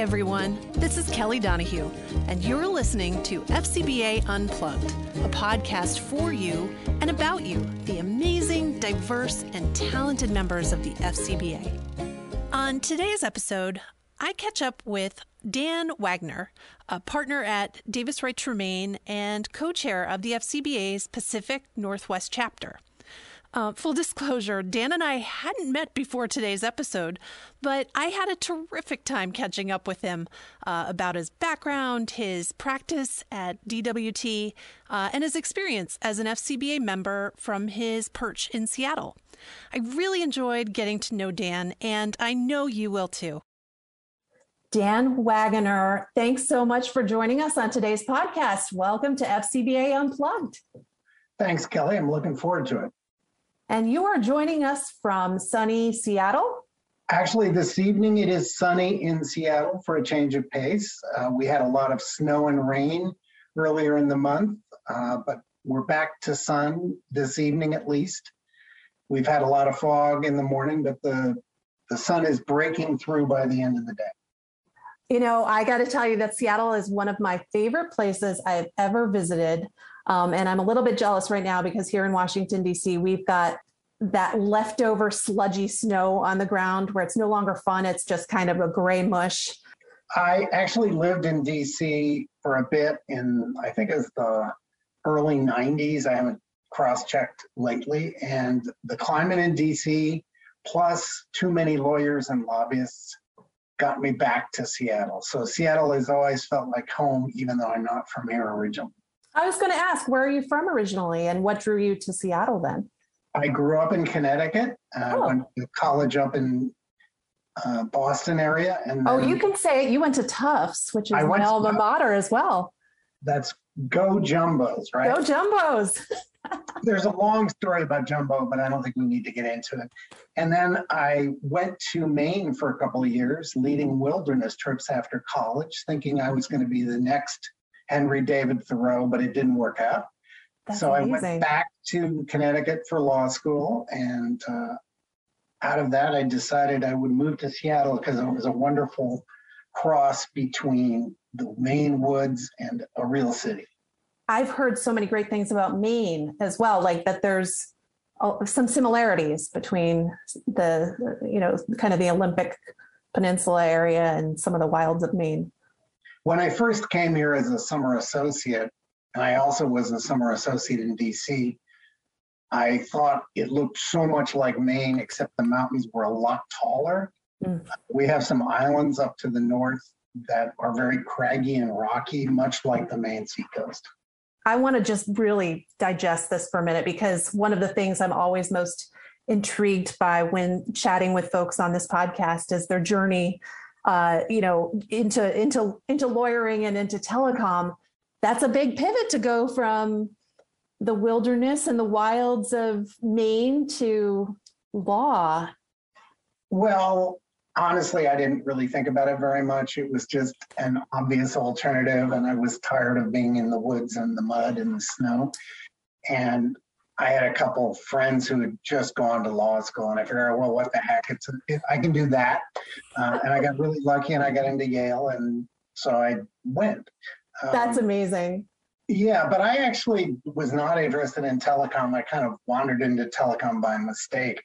everyone. This is Kelly Donahue, and you're listening to FCBA Unplugged, a podcast for you and about you, the amazing, diverse, and talented members of the FCBA. On today's episode, I catch up with Dan Wagner, a partner at Davis Wright Tremaine and co chair of the FCBA's Pacific Northwest chapter. Uh, full disclosure, Dan and I hadn't met before today's episode, but I had a terrific time catching up with him uh, about his background, his practice at DWT, uh, and his experience as an FCBA member from his perch in Seattle. I really enjoyed getting to know Dan, and I know you will too. Dan Wagner, thanks so much for joining us on today's podcast. Welcome to FCBA Unplugged. Thanks, Kelly. I'm looking forward to it. And you are joining us from sunny Seattle? Actually, this evening it is sunny in Seattle for a change of pace. Uh, we had a lot of snow and rain earlier in the month, uh, but we're back to sun this evening at least. We've had a lot of fog in the morning, but the, the sun is breaking through by the end of the day. You know, I got to tell you that Seattle is one of my favorite places I've ever visited. Um, and I'm a little bit jealous right now because here in Washington, D.C., we've got that leftover sludgy snow on the ground where it's no longer fun. It's just kind of a gray mush. I actually lived in DC for a bit in, I think it's the early 90s. I haven't cross checked lately. And the climate in DC, plus too many lawyers and lobbyists, got me back to Seattle. So Seattle has always felt like home, even though I'm not from here originally. I was going to ask, where are you from originally and what drew you to Seattle then? I grew up in Connecticut. I uh, oh. went to college up in uh, Boston area. And oh, you can say it. You went to Tufts, which is I my alma mater as well. That's go Jumbos, right? Go Jumbos. There's a long story about Jumbo, but I don't think we need to get into it. And then I went to Maine for a couple of years, leading wilderness trips after college, thinking I was going to be the next Henry David Thoreau, but it didn't work out. That's so amazing. I went back to Connecticut for law school, and uh, out of that, I decided I would move to Seattle because it was a wonderful cross between the Maine woods and a real city. I've heard so many great things about Maine as well, like that there's some similarities between the, you know, kind of the Olympic Peninsula area and some of the wilds of Maine. When I first came here as a summer associate, and I also was a summer associate in DC, I thought it looked so much like Maine, except the mountains were a lot taller. Mm. We have some islands up to the north that are very craggy and rocky, much like the Maine seacoast. I want to just really digest this for a minute because one of the things I'm always most intrigued by when chatting with folks on this podcast is their journey uh, you know, into into into lawyering and into telecom, that's a big pivot to go from the wilderness and the wilds of Maine to law. Well, honestly, I didn't really think about it very much. It was just an obvious alternative, and I was tired of being in the woods and the mud and the snow. And I had a couple friends who had just gone to law school, and I figured, out, well, what the heck? It's I can do that, uh, and I got really lucky, and I got into Yale, and so I went. Um, That's amazing. Yeah, but I actually was not interested in telecom. I kind of wandered into telecom by mistake,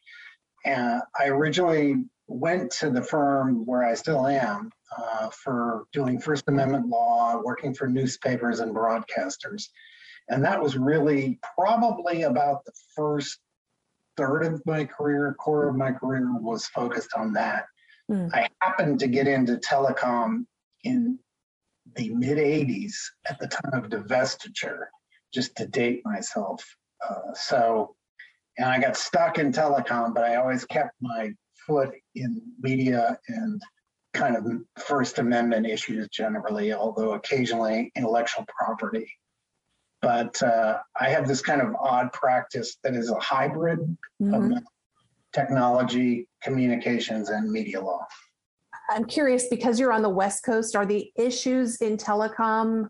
and I originally went to the firm where I still am uh, for doing First Amendment law, working for newspapers and broadcasters. And that was really probably about the first third of my career, core of my career was focused on that. Mm. I happened to get into telecom in the mid 80s at the time of divestiture, just to date myself. Uh, so, and I got stuck in telecom, but I always kept my foot in media and kind of First Amendment issues generally, although occasionally intellectual property but uh, I have this kind of odd practice that is a hybrid mm-hmm. of technology, communications, and media law. I'm curious because you're on the West Coast, are the issues in telecom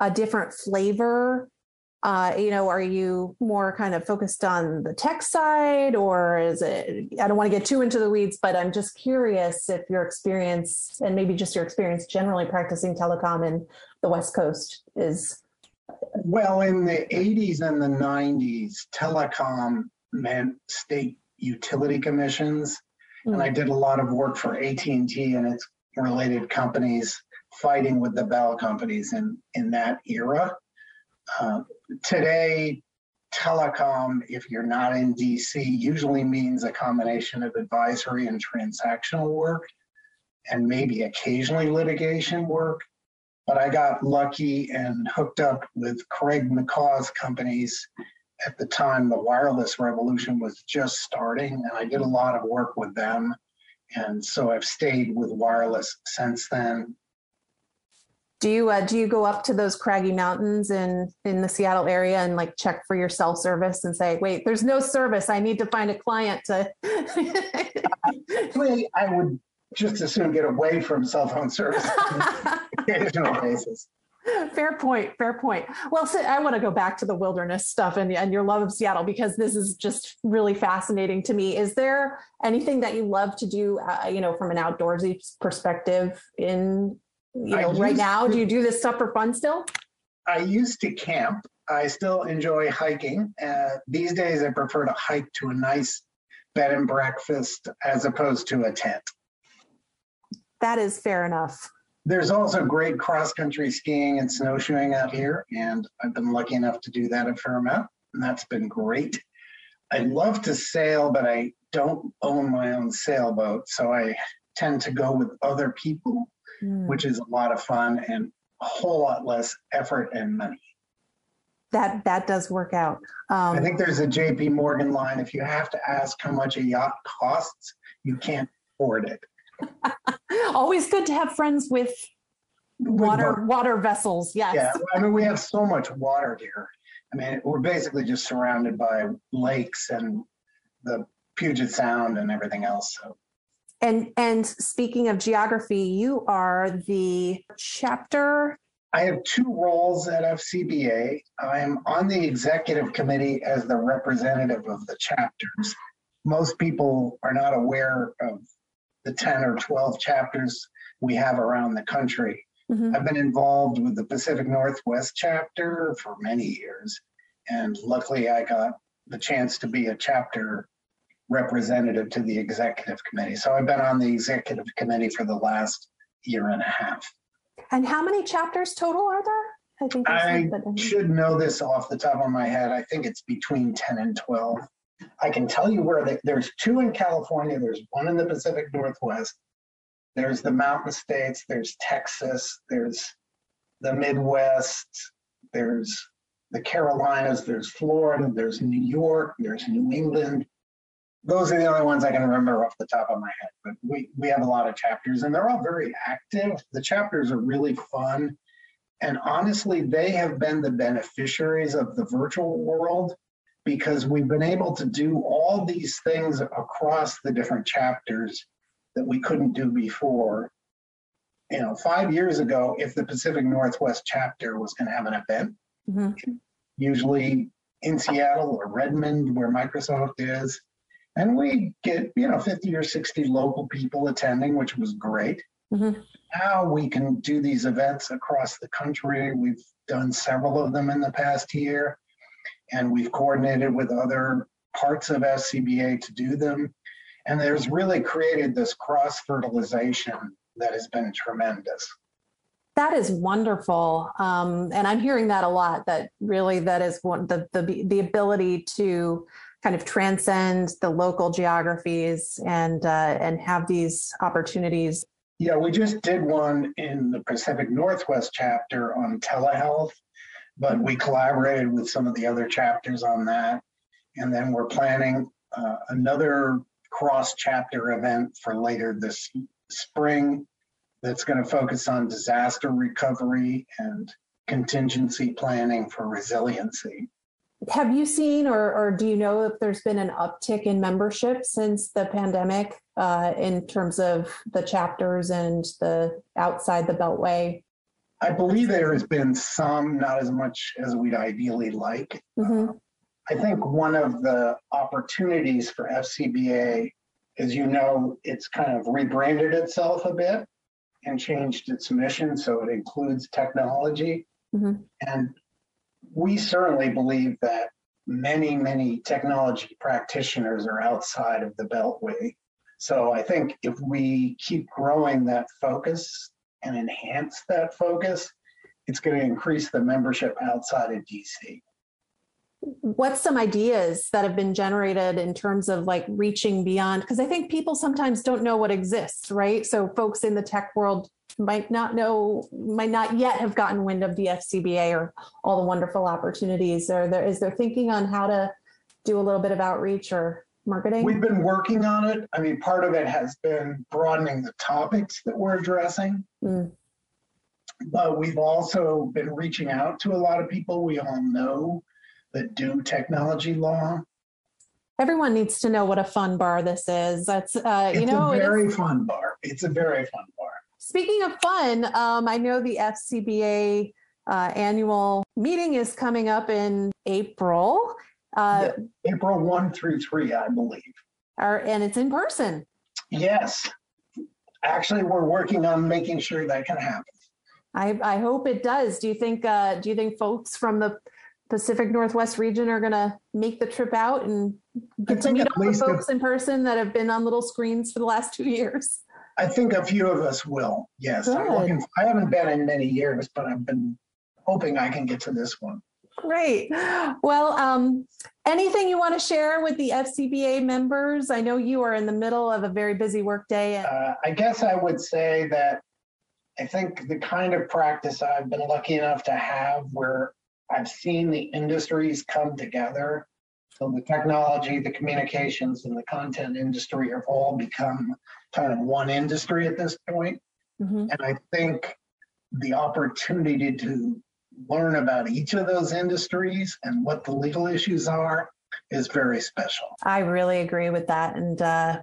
a different flavor Uh, you know, are you more kind of focused on the tech side, or is it? I don't want to get too into the weeds, but I'm just curious if your experience and maybe just your experience generally practicing telecom in the West Coast is. Well, in the 80s and the 90s, telecom meant state utility commissions, mm. and I hmm. did a lot of work for AT&T and its related companies fighting with the Bell companies in, in that era. Uh, today, telecom, if you're not in DC, usually means a combination of advisory and transactional work and maybe occasionally litigation work. But I got lucky and hooked up with Craig McCaw's companies at the time the wireless revolution was just starting, and I did a lot of work with them. And so I've stayed with wireless since then. Do you uh, do you go up to those craggy mountains in in the Seattle area and like check for your cell service and say, wait, there's no service. I need to find a client to. Actually, I would just as soon get away from cell phone service on occasional basis. Fair point. Fair point. Well, so I want to go back to the wilderness stuff and, and your love of Seattle because this is just really fascinating to me. Is there anything that you love to do, uh, you know, from an outdoorsy perspective in you know, right now? To, do you do this stuff for fun still? I used to camp. I still enjoy hiking. Uh, these days, I prefer to hike to a nice bed and breakfast as opposed to a tent. That is fair enough. There's also great cross country skiing and snowshoeing out here, and I've been lucky enough to do that a fair amount, and that's been great. I love to sail, but I don't own my own sailboat, so I tend to go with other people mm. which is a lot of fun and a whole lot less effort and money. That that does work out. Um, I think there's a J.P. Morgan line: if you have to ask how much a yacht costs, you can't afford it. Always good to have friends with water with water vessels. Yes. Yeah, I mean we have so much water here. I mean we're basically just surrounded by lakes and the Puget Sound and everything else. So and and speaking of geography, you are the chapter. I have two roles at FCBA. I'm on the executive committee as the representative of the chapters. Most people are not aware of the 10 or 12 chapters we have around the country. Mm-hmm. I've been involved with the Pacific Northwest chapter for many years, and luckily I got the chance to be a chapter representative to the executive committee. So I've been on the executive committee for the last year and a half. And how many chapters total are there? I think I should know this off the top of my head. I think it's between 10 and 12. I can tell you where they, there's two in California, there's one in the Pacific Northwest, there's the Mountain States, there's Texas, there's the Midwest, there's the Carolinas, there's Florida, there's New York, there's New England, those are the only ones I can remember off the top of my head. But we, we have a lot of chapters and they're all very active. The chapters are really fun. And honestly, they have been the beneficiaries of the virtual world because we've been able to do all these things across the different chapters that we couldn't do before. You know, five years ago, if the Pacific Northwest chapter was going to have an event, mm-hmm. usually in Seattle or Redmond, where Microsoft is, and we get you know 50 or 60 local people attending which was great mm-hmm. now we can do these events across the country we've done several of them in the past year and we've coordinated with other parts of FCBA to do them. And there's really created this cross fertilization that has been tremendous. That is wonderful. Um, and i'm hearing that a lot that really that is one the the, the ability to kind of transcend the local geographies and uh, and have these opportunities. Yeah, we just did one in the Pacific Northwest chapter on telehealth, but we collaborated with some of the other chapters on that, and then we're planning uh, another cross chapter event for later this spring that's going to focus on disaster recovery and contingency planning for resiliency. Have you seen or, or do you know if there's been an uptick in membership since the pandemic uh, in terms of the chapters and the outside the beltway I believe there has been some, not as much as we'd ideally like. Mm-hmm. I think one of the opportunities for FCBA is, you know, it's kind of rebranded itself a bit and changed its mission so it includes technology. Mhm. And we certainly believe that many, many technology practitioners are outside of the Beltway. So I think if we keep growing that focus and enhance that focus, it's going to increase the membership outside of DC. What's some ideas that have been generated in terms of like reaching beyond? Because I think people sometimes don't know what exists, right? So folks in the tech world might not know, might not yet have gotten wind of the FCBA or all the wonderful opportunities. Or there is there thinking on how to do a little bit of outreach or marketing? We've been working on it. I mean, part of it has been broadening the topics that we're addressing. Mm. But we've also been reaching out to a lot of people we all know that do technology law. Everyone needs to know what a fun bar this is. That's uh, you It's know, a very fun bar. It's a very fun bar. Speaking of fun, um, I know the FCBA uh, annual meeting is coming up in April, uh, April 1 through 3, I believe. or, and it's in person. Yes. Actually, we're working on making sure that can happen. I, I hope it does. Do you think uh, do you think folks from the Pacific Northwest region are going to make the trip out and get to meet all the least a- folks in person that have been on little screens for the last two years? I think a few of us will. Yes. Looking, I haven't been in many years, but I've been hoping I can get to this one. Great. Well, um, anything you want to share with the FCBA members? I know you are in the middle of a very busy workday. And Uh, I guess I would say that I think the kind of practice I've been lucky enough to have where I've seen the industries come together. So the technology, the communications, and the content industry have all become kind of one industry at this point. Mhm. And I think the opportunity to learn about each of those industries and what the legal issues are is very special. I really agree with that. And uh,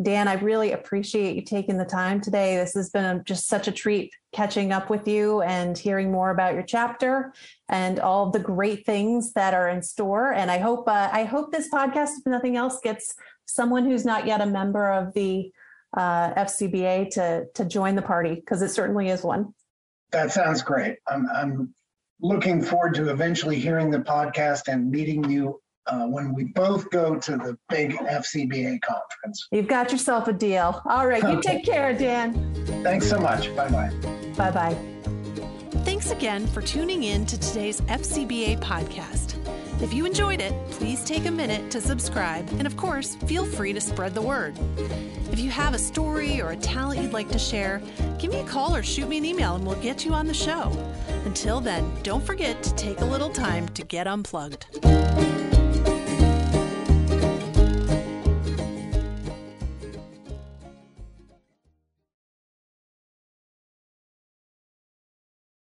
Dan, I really appreciate you taking the time today. This has been a, just such a treat catching up with you and hearing more about your chapter and all the great things that are in store. And I hope uh, I hope this podcast, if nothing else, gets someone who's not yet a member of the uh, FCBA to to join the party because it certainly is one. That sounds great. I'm, I'm looking forward to eventually hearing the podcast and meeting you uh, when we both go to the big FCBA conference. You've got yourself a deal. All right, you take care, Dan. Thanks so much. Bye bye. Bye bye. Thanks again for tuning in to today's FCBA podcast. If you enjoyed it, please take a minute to subscribe and, of course, feel free to spread the word. If you have a story or a talent you'd like to share, give me a call or shoot me an email and we'll get you on the show. Until then, don't forget to take a little time to get unplugged.